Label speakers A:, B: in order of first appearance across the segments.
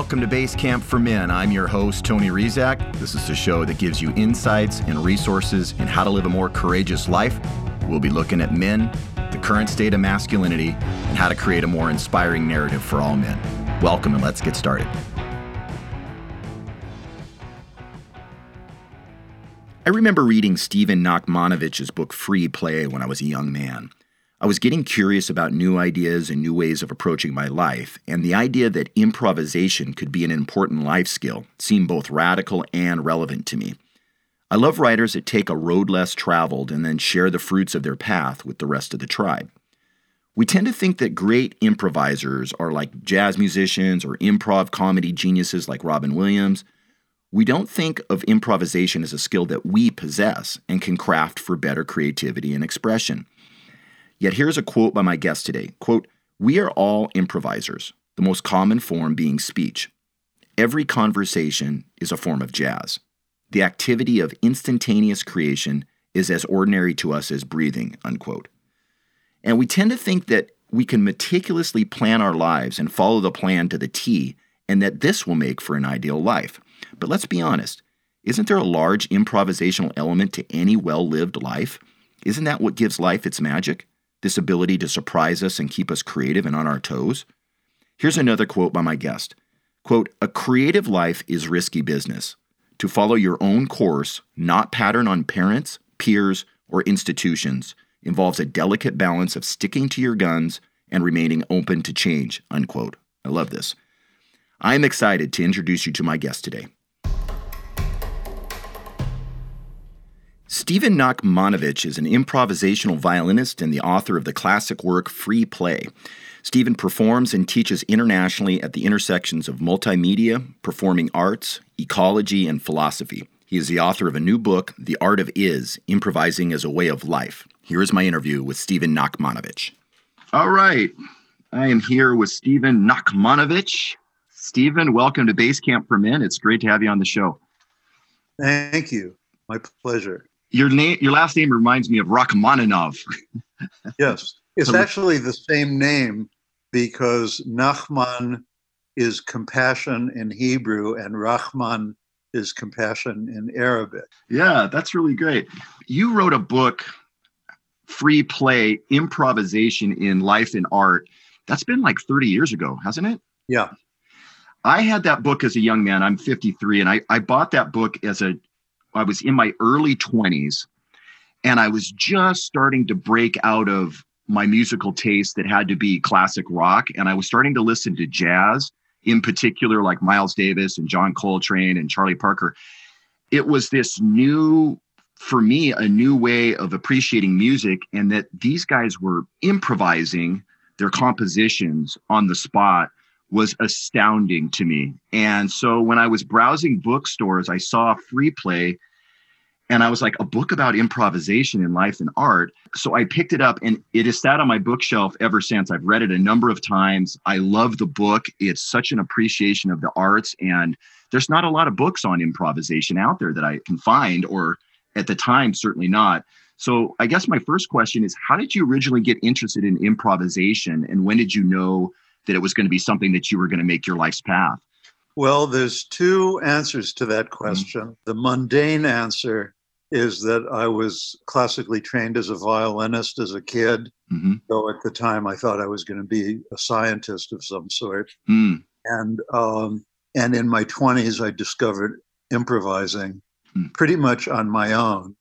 A: welcome to Base Camp for Men. I'm your host, Tony Rizak. This is a show that gives you insights and resources in how to live a more courageous life. We'll be looking at men, the current state of masculinity, and how to create a more inspiring narrative for all men. Welcome, and let's get started. I remember reading Stephen Nachmanovich's book Free Play when I was a young man. I was getting curious about new ideas and new ways of approaching my life, and the idea that improvisation could be an important life skill seemed both radical and relevant to me. I love writers that take a road less traveled and then share the fruits of their path with the rest of the tribe. We tend to think that great improvisers are like jazz musicians or improv comedy geniuses like Robin Williams. We don't think of improvisation as a skill that we possess and can craft for better creativity and expression. Yet here's a quote by my guest today. Quote, "We are all improvisers, the most common form being speech. Every conversation is a form of jazz. The activity of instantaneous creation is as ordinary to us as breathing." Unquote. And we tend to think that we can meticulously plan our lives and follow the plan to the T, and that this will make for an ideal life. But let's be honest, isn't there a large improvisational element to any well lived life? Isn't that what gives life its magic? This ability to surprise us and keep us creative and on our toes? Here's another quote by my guest. Quote, a creative life is risky business. To follow your own course, not pattern on parents, peers, or institutions, involves a delicate balance of sticking to your guns and remaining open to change. Unquote. I love this. I am excited to introduce you to my guest today. Stephen Nachmanovich is an improvisational violinist and the author of the classic work Free Play. Stephen performs and teaches internationally at the intersections of multimedia, performing arts, ecology, and philosophy. He is the author of a new book, The Art of Is Improvising as a Way of Life. Here is my interview with Stephen Nachmanovich. All right. I am here with Stephen Nachmanovich. Stephen, welcome to Base Camp for Men. It's great to have you on the show.
B: Thank you. My pleasure
A: your name, your last name reminds me of Rachmaninov.
B: yes, it's actually the same name because Nachman is compassion in Hebrew and Rahman is compassion in Arabic.
A: Yeah, that's really great. You wrote a book, Free Play Improvisation in Life and Art. That's been like 30 years ago, hasn't it?
B: Yeah.
A: I had that book as a young man. I'm 53, and I, I bought that book as a I was in my early 20s and I was just starting to break out of my musical taste that had to be classic rock. And I was starting to listen to jazz, in particular, like Miles Davis and John Coltrane and Charlie Parker. It was this new, for me, a new way of appreciating music, and that these guys were improvising their compositions on the spot was astounding to me. And so when I was browsing bookstores, I saw free play and I was like, a book about improvisation in life and art. So I picked it up and it has sat on my bookshelf ever since. I've read it a number of times. I love the book. It's such an appreciation of the arts. And there's not a lot of books on improvisation out there that I can find, or at the time, certainly not. So I guess my first question is how did you originally get interested in improvisation? And when did you know that it was going to be something that you were going to make your life's path?
B: Well, there's two answers to that question. Mm-hmm. The mundane answer is that I was classically trained as a violinist as a kid. Mm-hmm. Though at the time I thought I was going to be a scientist of some sort. Mm. And um, and in my 20s, I discovered improvising mm. pretty much on my own.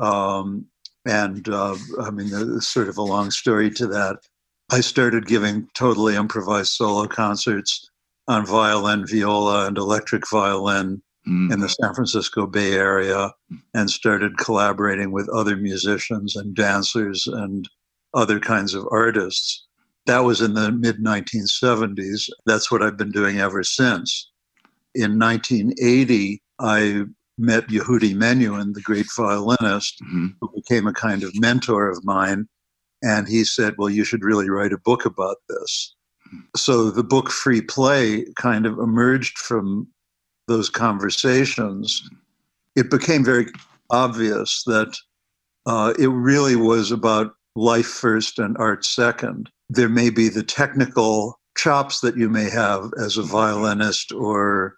B: Um, and uh, I mean, there's sort of a long story to that. I started giving totally improvised solo concerts on violin, viola, and electric violin mm. in the San Francisco Bay Area and started collaborating with other musicians and dancers and other kinds of artists. That was in the mid 1970s. That's what I've been doing ever since. In 1980, I met Yehudi Menuhin, the great violinist, mm-hmm. who became a kind of mentor of mine. And he said, Well, you should really write a book about this. So the book Free Play kind of emerged from those conversations. It became very obvious that uh, it really was about life first and art second. There may be the technical chops that you may have as a violinist or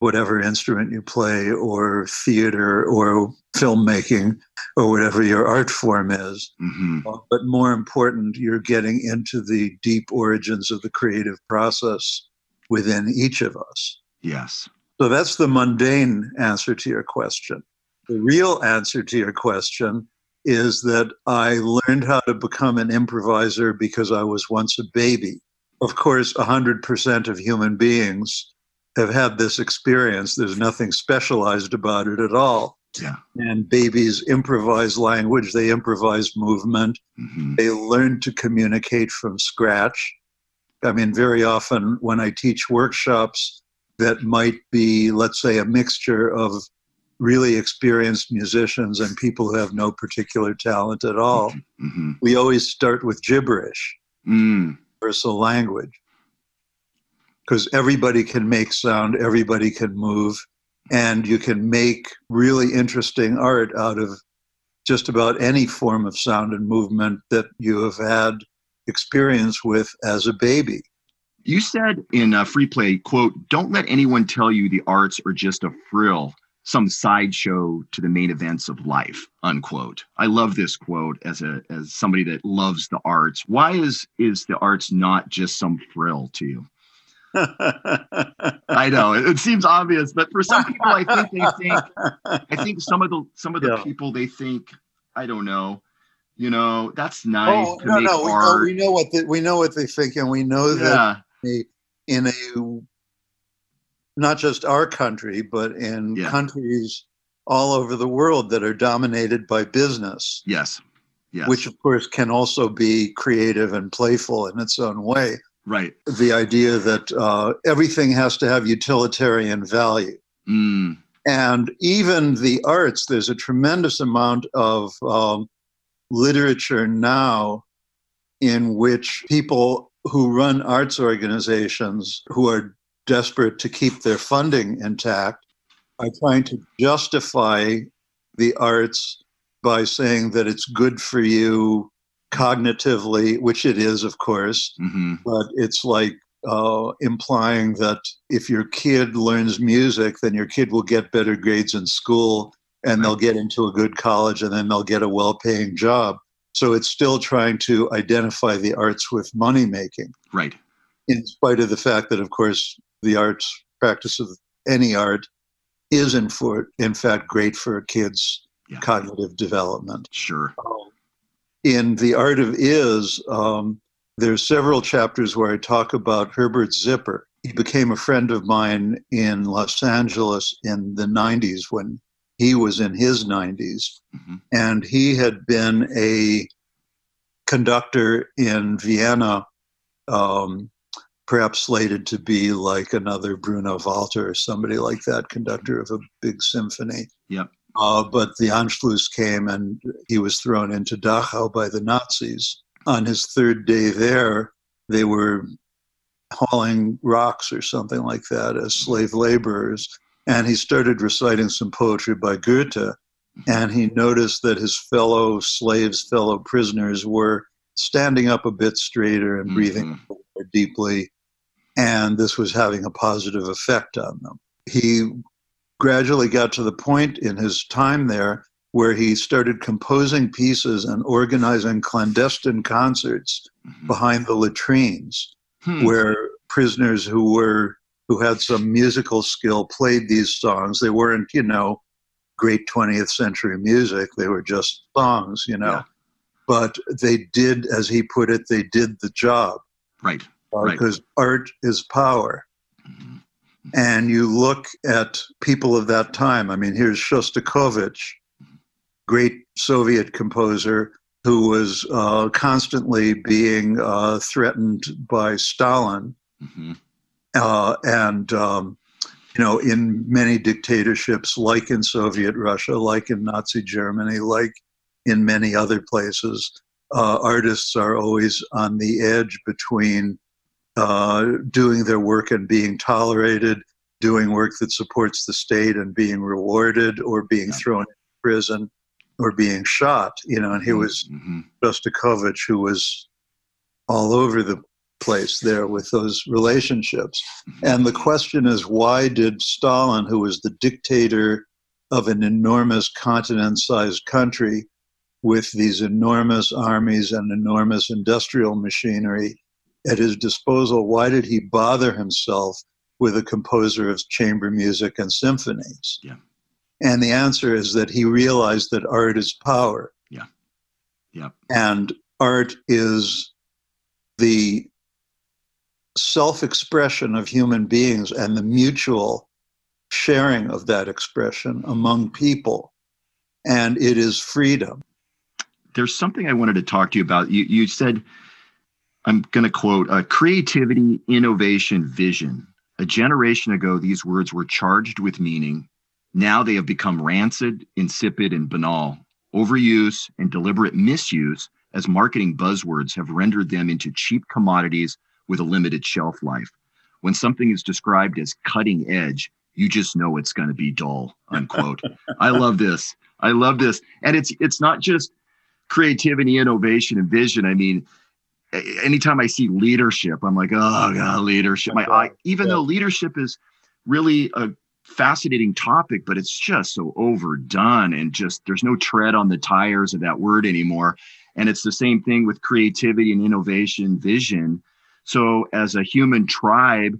B: whatever instrument you play or theater or filmmaking or whatever your art form is. Mm-hmm. Uh, but more important, you're getting into the deep origins of the creative process within each of us.
A: Yes.
B: So that's the mundane answer to your question. The real answer to your question is that I learned how to become an improviser because I was once a baby. Of course, 100% of human beings have had this experience. There's nothing specialized about it at all.
A: Yeah.
B: And babies improvise language, they improvise movement, mm-hmm. they learn to communicate from scratch. I mean, very often when I teach workshops that might be, let's say, a mixture of really experienced musicians and people who have no particular talent at all, mm-hmm. mm-hmm. we always start with gibberish, mm. universal language because everybody can make sound, everybody can move, and you can make really interesting art out of just about any form of sound and movement that you have had experience with as a baby.
A: You said in a free play, quote, don't let anyone tell you the arts are just a frill, some sideshow to the main events of life, unquote. I love this quote as a as somebody that loves the arts. Why is is the arts not just some frill to you? I know it, it, seems obvious, but for some people, I think they think. I think some of the some of the yeah. people they think. I don't know. You know, that's oh, nice oh, to no, no.
B: We know, we know what the, we know what they think, and we know that yeah. in a not just our country, but in yeah. countries all over the world that are dominated by business.
A: Yes. Yes.
B: Which, of course, can also be creative and playful in its own way.
A: Right.
B: The idea that uh, everything has to have utilitarian value. Mm. And even the arts, there's a tremendous amount of um, literature now in which people who run arts organizations who are desperate to keep their funding intact are trying to justify the arts by saying that it's good for you cognitively, which it is, of course, mm-hmm. but it's like uh, implying that if your kid learns music, then your kid will get better grades in school and they'll get into a good college and then they'll get a well paying job. So it's still trying to identify the arts with money making.
A: Right.
B: In spite of the fact that, of course, the arts practice of any art is in, for, in fact great for kids' yeah. cognitive development.
A: Sure.
B: In The Art of Is, um, there's several chapters where I talk about Herbert Zipper. He became a friend of mine in Los Angeles in the 90s when he was in his 90s. Mm-hmm. And he had been a conductor in Vienna, um, perhaps slated to be like another Bruno Walter or somebody like that, conductor of a big symphony.
A: Yep.
B: Uh, but the Anschluss came and he was thrown into Dachau by the Nazis. On his third day there, they were hauling rocks or something like that as slave laborers. And he started reciting some poetry by Goethe. And he noticed that his fellow slaves, fellow prisoners were standing up a bit straighter and breathing mm-hmm. more deeply. And this was having a positive effect on them. He gradually got to the point in his time there where he started composing pieces and organizing clandestine concerts mm-hmm. behind the latrines hmm. where prisoners who were who had some musical skill played these songs they weren't you know great 20th century music they were just songs you know yeah. but they did as he put it they did the job
A: right
B: uh, because right. art is power mm-hmm and you look at people of that time. I mean, here's Shostakovich, great Soviet composer who was uh, constantly being uh, threatened by Stalin. Mm-hmm. Uh, and, um, you know, in many dictatorships, like in Soviet Russia, like in Nazi Germany, like in many other places, uh, artists are always on the edge between uh, doing their work and being tolerated, doing work that supports the state and being rewarded, or being yeah. thrown in prison, or being shot. You know, and he mm-hmm. was mm-hmm. Shostakovich, who was all over the place there with those relationships. And the question is why did Stalin, who was the dictator of an enormous continent sized country with these enormous armies and enormous industrial machinery at his disposal, why did he bother himself with a composer of chamber music and symphonies?
A: Yeah.
B: And the answer is that he realized that art is power.
A: Yeah. Yeah.
B: And art is the self expression of human beings and the mutual sharing of that expression among people. And it is freedom.
A: There's something I wanted to talk to you about. You, you said, I'm going to quote, uh, creativity, innovation, vision. A generation ago, these words were charged with meaning. Now they have become rancid, insipid, and banal. Overuse and deliberate misuse as marketing buzzwords have rendered them into cheap commodities with a limited shelf life. When something is described as cutting edge, you just know it's going to be dull unquote i love this i love this and it's it's not just creativity innovation and vision i mean anytime i see leadership i'm like oh god leadership my eye even yeah. though leadership is really a fascinating topic but it's just so overdone and just there's no tread on the tires of that word anymore and it's the same thing with creativity and innovation vision so as a human tribe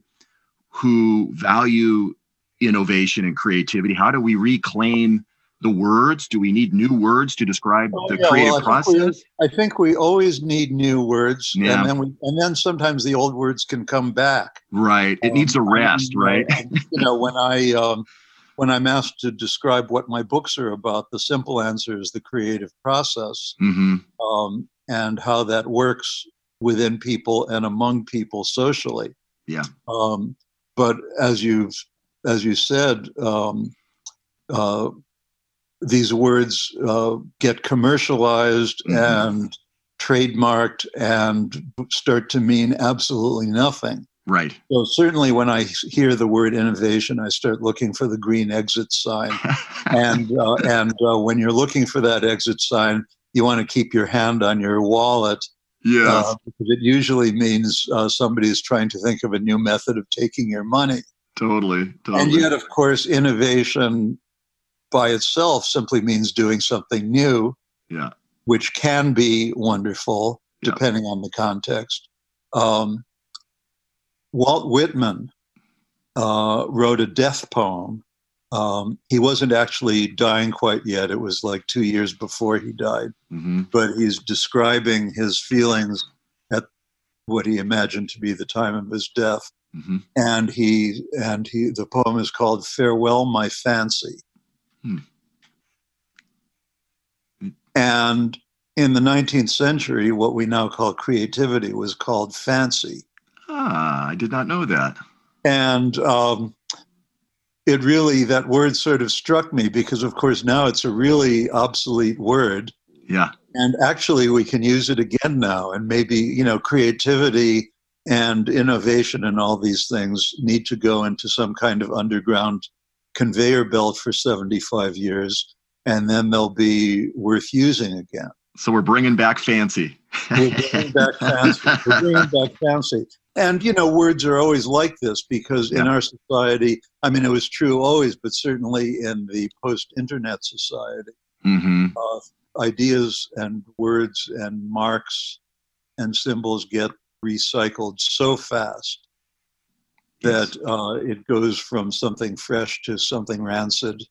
A: who value innovation and creativity? How do we reclaim the words? Do we need new words to describe oh, the yeah, creative well, I process?
B: Think we, I think we always need new words, yeah. and then we, and then sometimes the old words can come back.
A: Right. It um, needs a rest, I right?
B: you know, when I um, when I'm asked to describe what my books are about, the simple answer is the creative process,
A: mm-hmm.
B: um, and how that works within people and among people socially.
A: Yeah.
B: Um, but as you've as you said, um, uh, these words uh, get commercialized mm-hmm. and trademarked and start to mean absolutely nothing.
A: Right.
B: So certainly, when I hear the word innovation, I start looking for the green exit sign. and uh, and uh, when you're looking for that exit sign, you want to keep your hand on your wallet.
A: Yeah. Uh,
B: because it usually means uh, somebody is trying to think of a new method of taking your money.
A: Totally, totally.
B: And yet, of course, innovation by itself simply means doing something new.
A: Yeah.
B: Which can be wonderful depending yeah. on the context. Um, Walt Whitman uh, wrote a death poem. Um, he wasn't actually dying quite yet. It was like two years before he died.
A: Mm-hmm.
B: But he's describing his feelings at what he imagined to be the time of his death.
A: Mm-hmm.
B: And he and he the poem is called Farewell My Fancy.
A: Hmm.
B: And in the 19th century, what we now call creativity was called fancy.
A: Ah, I did not know that.
B: And um, it really, that word sort of struck me because, of course, now it's a really obsolete word.
A: Yeah.
B: And actually, we can use it again now. And maybe, you know, creativity and innovation and all these things need to go into some kind of underground conveyor belt for 75 years and then they'll be worth using again
A: so we're bringing back fancy
B: we're bringing back fancy we're bringing back fancy and you know words are always like this because yeah. in our society i mean it was true always but certainly in the post-internet society
A: mm-hmm.
B: uh, ideas and words and marks and symbols get recycled so fast that uh, it goes from something fresh to something rancid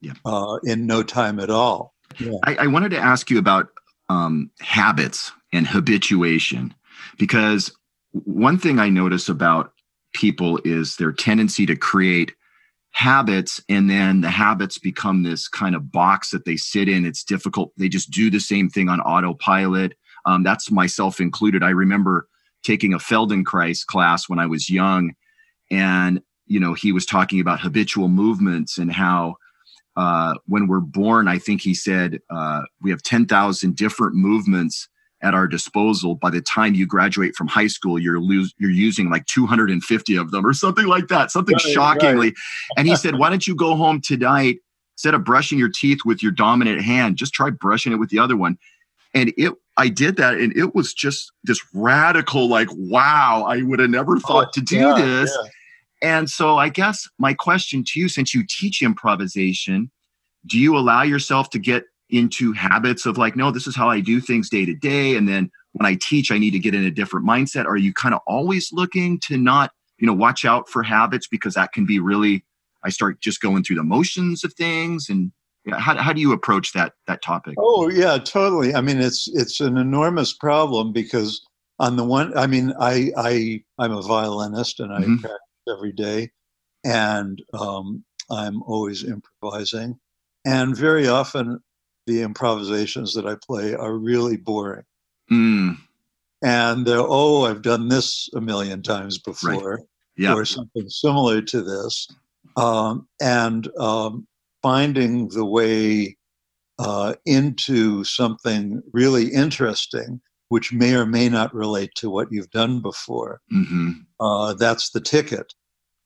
A: yeah.
B: uh, in no time at all.
A: Yeah. I, I, wanted to ask you about um, habits and habituation because one thing I notice about people is their tendency to create habits and then the habits become this kind of box that they sit in it's difficult they just do the same thing on autopilot um, that's myself included i remember taking a Feldenkrais class when I was young, and you know he was talking about habitual movements and how uh, when we're born, I think he said uh, we have ten thousand different movements at our disposal. By the time you graduate from high school, you're lose, you're using like 250 of them or something like that, something right, shockingly. Right. and he said, why don't you go home tonight instead of brushing your teeth with your dominant hand, just try brushing it with the other one. And it I did that and it was just this radical, like, wow, I would have never thought oh, to do yeah, this. Yeah. And so I guess my question to you, since you teach improvisation, do you allow yourself to get into habits of like, no, this is how I do things day to day. And then when I teach, I need to get in a different mindset. Are you kind of always looking to not, you know, watch out for habits because that can be really, I start just going through the motions of things and how, how do you approach that that topic
B: oh yeah totally i mean it's it's an enormous problem because on the one i mean i i i'm a violinist and i mm-hmm. practice every day and um, i'm always improvising and very often the improvisations that I play are really boring. Mm. And they're, oh, I've done this a million times before, right. yeah. or something similar to this. Um, and um, finding the way uh, into something really interesting, which may or may not relate to what you've done before, mm-hmm. uh, that's the ticket.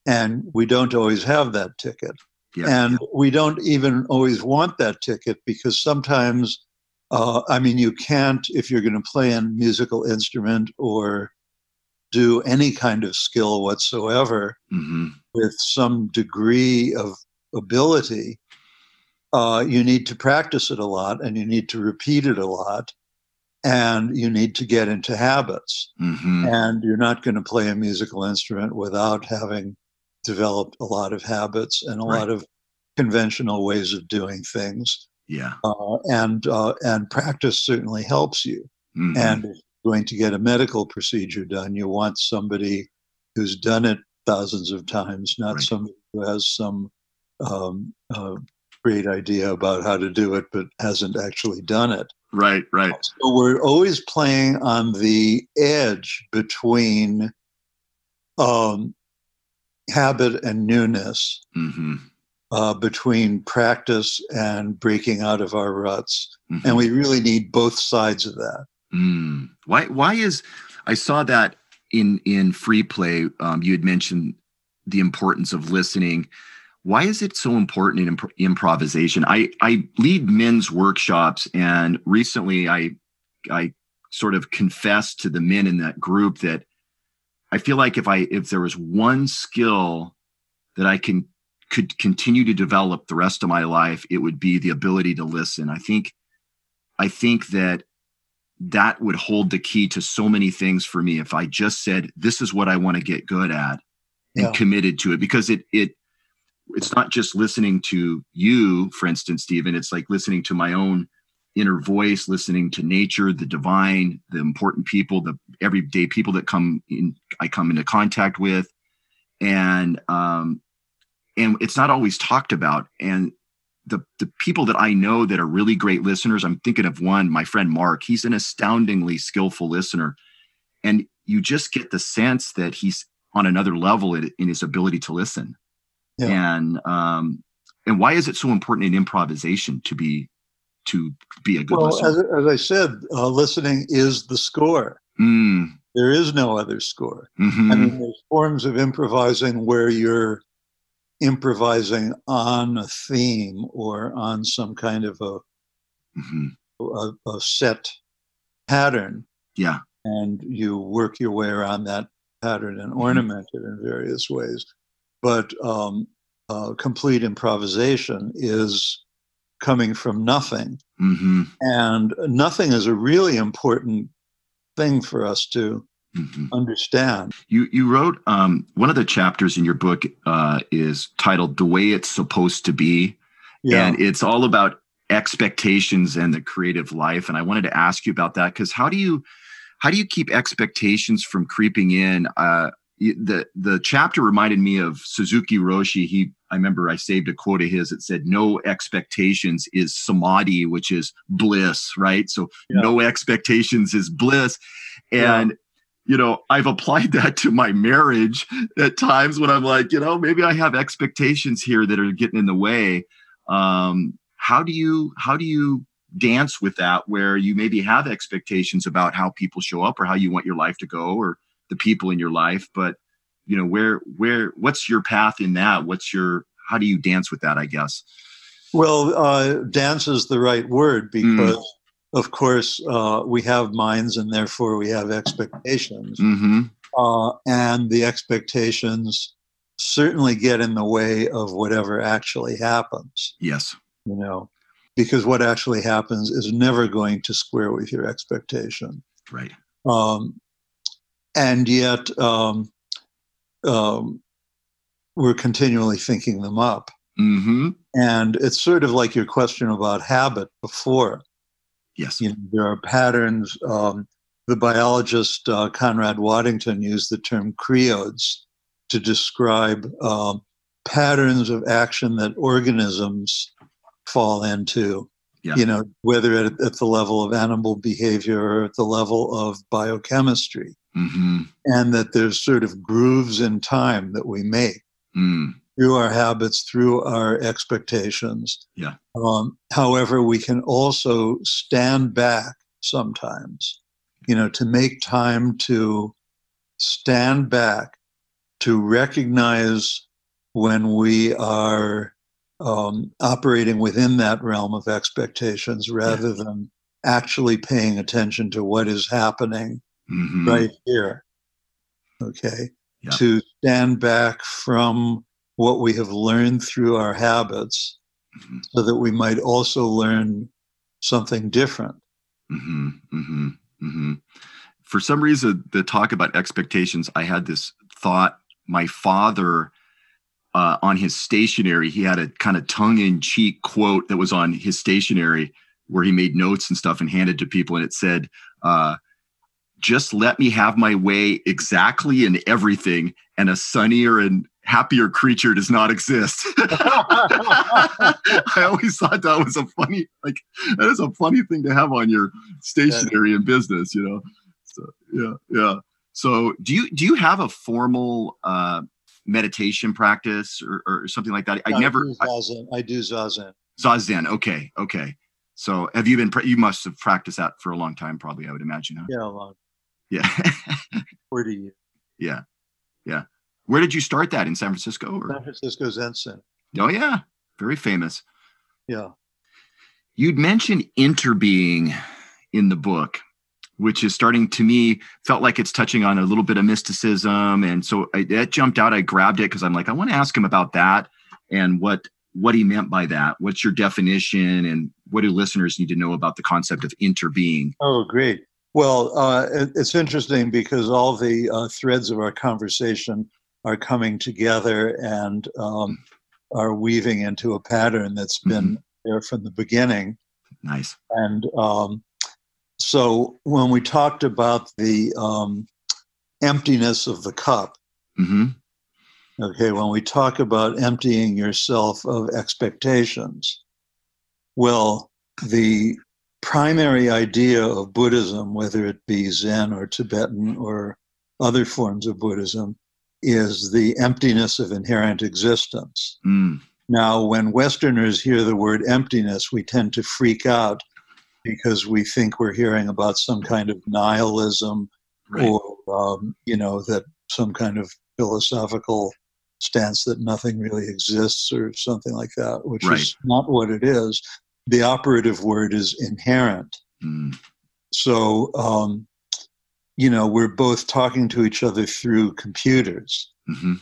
B: And we don't always have that ticket. Yeah. And we don't even always want that ticket because sometimes, uh, I mean, you can't, if you're going to play a musical instrument or do any kind of skill whatsoever mm-hmm. with some degree of ability, uh, you need to practice it a lot and you need to repeat it a lot and you need to get into habits. Mm-hmm. And you're not going to play a musical instrument without having developed a lot of habits and a right. lot of conventional ways of doing things.
A: Yeah.
B: Uh, and uh, and practice certainly helps you. Mm-hmm. And if you're going to get a medical procedure done, you want somebody who's done it thousands of times, not right. somebody who has some um, uh, great idea about how to do it but hasn't actually done it.
A: Right, right.
B: So we're always playing on the edge between um, habit and newness. Mm-hmm. Uh, between practice and breaking out of our ruts, mm-hmm. and we really need both sides of that.
A: Mm. Why? Why is I saw that in in free play? Um, you had mentioned the importance of listening. Why is it so important in imp- improvisation? I I lead men's workshops, and recently I I sort of confessed to the men in that group that I feel like if I if there was one skill that I can could continue to develop the rest of my life, it would be the ability to listen. I think I think that that would hold the key to so many things for me if I just said this is what I want to get good at and yeah. committed to it because it it it's not just listening to you for instance Stephen it's like listening to my own inner voice listening to nature the divine the important people the everyday people that come in i come into contact with. And um and it's not always talked about. And the the people that i know that are really great listeners i'm thinking of one my friend mark he's an astoundingly skillful listener. And you just get the sense that he's on another level in, in his ability to listen yeah. and um and why is it so important in improvisation to be to be a good well,
B: listener? As, as I said, uh, listening is the score. Mm. There is no other score. Mm-hmm. I mean, there's forms of improvising where you're improvising on a theme or on some kind of a, mm-hmm. a, a set pattern.
A: Yeah.
B: And you work your way around that pattern and mm-hmm. ornament it in various ways. But um, uh, complete improvisation is coming from nothing. Mm-hmm. And nothing is a really important thing for us to mm-hmm. understand.
A: You you wrote um, one of the chapters in your book uh, is titled "The Way It's Supposed to Be," yeah. and it's all about expectations and the creative life. And I wanted to ask you about that because how do you how do you keep expectations from creeping in? Uh, the the chapter reminded me of Suzuki Roshi. He I remember I saved a quote of his that said, "No expectations is samadhi, which is bliss." Right. So yeah. no expectations is bliss, and. Yeah. You know, I've applied that to my marriage at times when I'm like, you know, maybe I have expectations here that are getting in the way. Um, how do you how do you dance with that where you maybe have expectations about how people show up or how you want your life to go or the people in your life but you know where where what's your path in that what's your how do you dance with that i guess
B: well uh, dance is the right word because mm. of course, uh, we have minds and therefore we have expectations.
A: Mm-hmm.
B: Uh, and the expectations certainly get in the way of whatever actually happens.
A: Yes.
B: You know, because what actually happens is never going to square with your expectation.
A: Right.
B: Um, and yet, um, um, we're continually thinking them up.
A: Mm-hmm.
B: And it's sort of like your question about habit before.
A: Yes.
B: You know, there are patterns. Um, the biologist uh, Conrad Waddington used the term creodes to describe um, patterns of action that organisms fall into.
A: Yeah.
B: You know, whether at, at, the level of animal behavior or at the level of biochemistry.
A: Mm-hmm.
B: And that there's sort of grooves in time that we make.
A: Mm
B: through our habits, through our expectations.
A: Yeah.
B: Um, however, we can also stand back sometimes, you know, to make time to stand back, to recognize when we are um, operating within that realm of expectations rather yeah. than actually paying attention to what is happening
A: mm-hmm.
B: right here. Okay. Yeah. To stand back from what we have learned through our habits mm-hmm. so that we might also learn something different.
A: Mm-hmm, mm-hmm, mm-hmm. For some reason, the talk about expectations, I had this thought. My father, uh, on his stationery, he had a kind of tongue in cheek quote that was on his stationery where he made notes and stuff and handed to people. And it said, uh, just let me have my way exactly in everything, and a sunnier and happier creature does not exist. I always thought that was a funny, like that is a funny thing to have on your stationery in business, you know. So yeah, yeah. So do you do you have a formal uh, meditation practice or, or something like that? I, I never.
B: Do zazen. I, I do zazen.
A: Zazen. Okay. Okay. So have you been? You must have practiced that for a long time, probably. I would imagine. Huh?
B: Yeah, a long.
A: Yeah.
B: Forty years.
A: Yeah. Yeah. Where did you start that in San Francisco? Or?
B: San Francisco Zen Center.
A: Oh yeah, very famous.
B: Yeah.
A: You'd mentioned interbeing in the book, which is starting to me felt like it's touching on a little bit of mysticism, and so I, that jumped out. I grabbed it because I'm like, I want to ask him about that and what what he meant by that. What's your definition, and what do listeners need to know about the concept of interbeing?
B: Oh, great. Well, uh, it, it's interesting because all the uh, threads of our conversation are coming together and um, are weaving into a pattern that's been mm-hmm. there from the beginning.
A: Nice.
B: And um, so when we talked about the um, emptiness of the cup,
A: mm-hmm.
B: okay, when we talk about emptying yourself of expectations, well, the primary idea of Buddhism, whether it be Zen or Tibetan or other forms of Buddhism, is the emptiness of inherent existence.
A: Mm.
B: Now, when Westerners hear the word emptiness, we tend to freak out because we think we're hearing about some kind of nihilism right. or, um, you know, that some kind of philosophical stance that nothing really exists or something like that, which right. is not what it is. The operative word is inherent.
A: Mm.
B: So, um, you know, we're both talking to each other through computers.
A: Mm-hmm.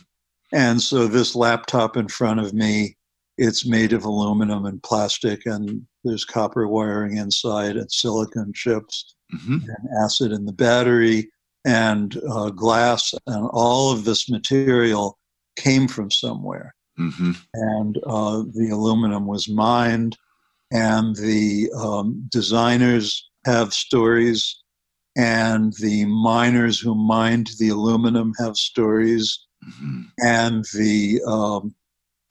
B: And so this laptop in front of me, it's made of aluminum and plastic, and there's copper wiring inside, and silicon chips,
A: mm-hmm.
B: and acid in the battery, and uh, glass, and all of this material came from somewhere.
A: Mm-hmm.
B: And uh, the aluminum was mined, and the um, designers have stories and the miners who mined the aluminum have stories,
A: mm-hmm.
B: and the um,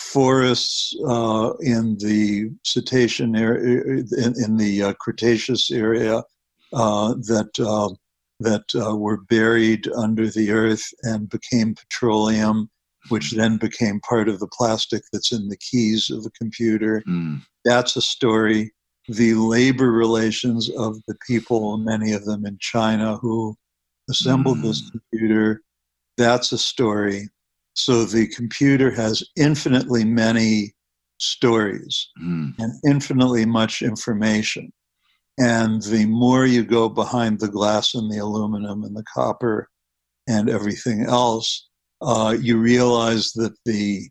B: forests uh, in the cetacean area, in, in the uh, Cretaceous area, uh, that uh, that uh, were buried under the earth and became petroleum, which then became part of the plastic that's in the keys of the computer.
A: Mm.
B: That's a story the labor relations of the people, many of them in China, who assembled mm. this computer. That's a story. So the computer has infinitely many stories
A: mm.
B: and infinitely much information. And the more you go behind the glass and the aluminum and the copper and everything else, uh, you realize that the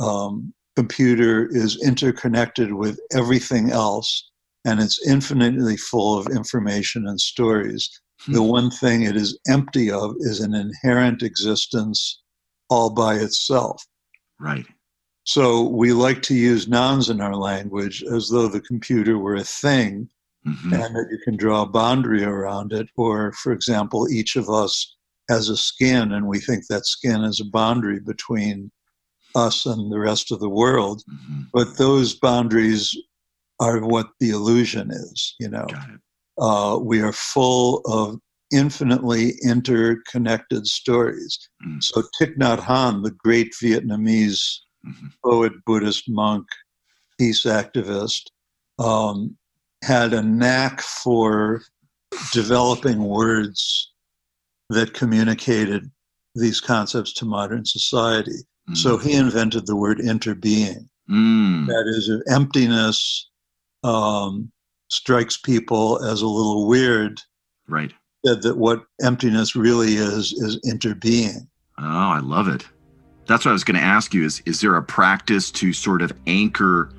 B: um, computer is interconnected with everything else and it's infinitely full of information and stories. Hmm. The one thing it is empty of is an inherent existence all by itself.
A: Right.
B: So we like to use nouns in our language as though the computer were a thing mm-hmm. and that you can draw a boundary around it. Or, for example, each of us has a skin and we think that skin is a boundary between us and the rest of the world. Mm-hmm. But those boundaries are what the illusion is, you know. Uh, we are full of infinitely interconnected stories. Mm. So Thich Nhat Hanh, the great Vietnamese mm-hmm. poet, Buddhist monk, peace activist, um, had a knack for developing words that communicated these concepts to modern society. Mm. So he invented the word interbeing. Mm. That is, emptiness um, strikes people as a little weird.
A: Right.
B: That, that what emptiness really is is interbeing.
A: Oh, I love it. That's what I was going to ask you is is there a practice to sort of anchor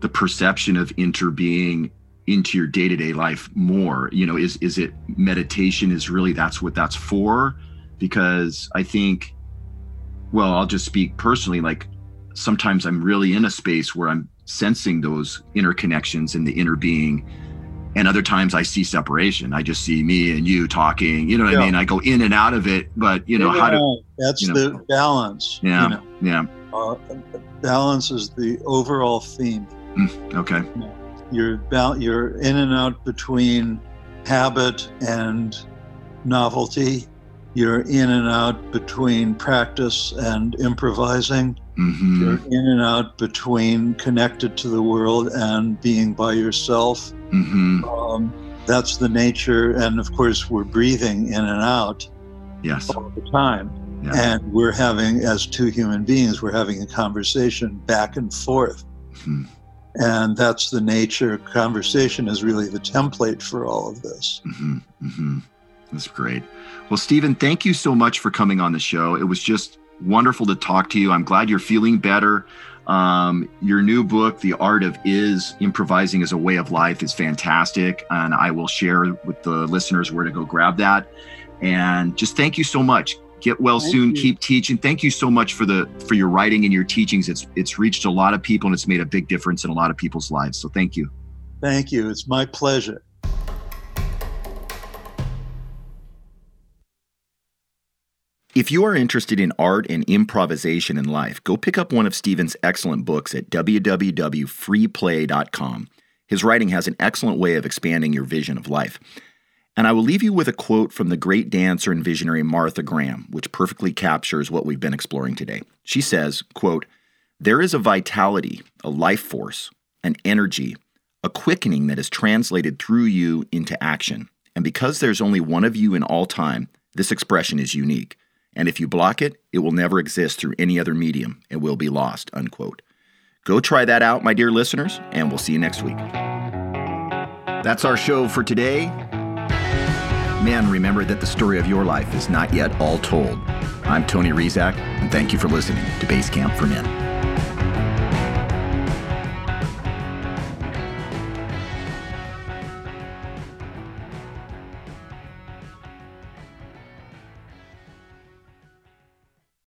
A: the perception of interbeing into your day-to-day life more? You know, is is it meditation is really that's what that's for? Because I think well, I'll just speak personally like sometimes I'm really in a space where I'm sensing those interconnections in the inner being and other times I see separation. I just see me and you talking. You know what yeah. I mean? I go in and out of it, but you know
B: yeah,
A: how to.
B: That's
A: you
B: know, the balance.
A: Yeah,
B: you know?
A: yeah.
B: Uh, balance is the overall theme.
A: Mm, okay.
B: You're about you're in and out between habit and novelty. You're in and out between practice and improvising. Mm-hmm. You're in and out between connected to the world and being by yourself. Mm-hmm. Um, that's the nature. And of course, we're breathing in and out
A: yes.
B: all the time. Yeah. And we're having, as two human beings, we're having a conversation back and forth. Mm-hmm. And that's the nature. Conversation is really the template for all of this.
A: Mm-hmm. Mm-hmm. That's great. Well, Stephen, thank you so much for coming on the show. It was just wonderful to talk to you. I'm glad you're feeling better. Um, your new book, The Art of Is Improvising as a Way of Life, is fantastic. And I will share with the listeners where to go grab that. And just thank you so much. Get well thank soon. You. Keep teaching. Thank you so much for the for your writing and your teachings. It's it's reached a lot of people and it's made a big difference in a lot of people's lives. So thank you.
B: Thank you. It's my pleasure.
A: If you are interested in art and improvisation in life, go pick up one of Stephen's excellent books at www.freeplay.com. His writing has an excellent way of expanding your vision of life. And I will leave you with a quote from the great dancer and visionary Martha Graham, which perfectly captures what we've been exploring today. She says, quote, There is a vitality, a life force, an energy, a quickening that is translated through you into action. And because there's only one of you in all time, this expression is unique. And if you block it, it will never exist through any other medium. It will be lost. Unquote. Go try that out, my dear listeners, and we'll see you next week. That's our show for today. Man, remember that the story of your life is not yet all told. I'm Tony Rizak, and thank you for listening to Basecamp for Men.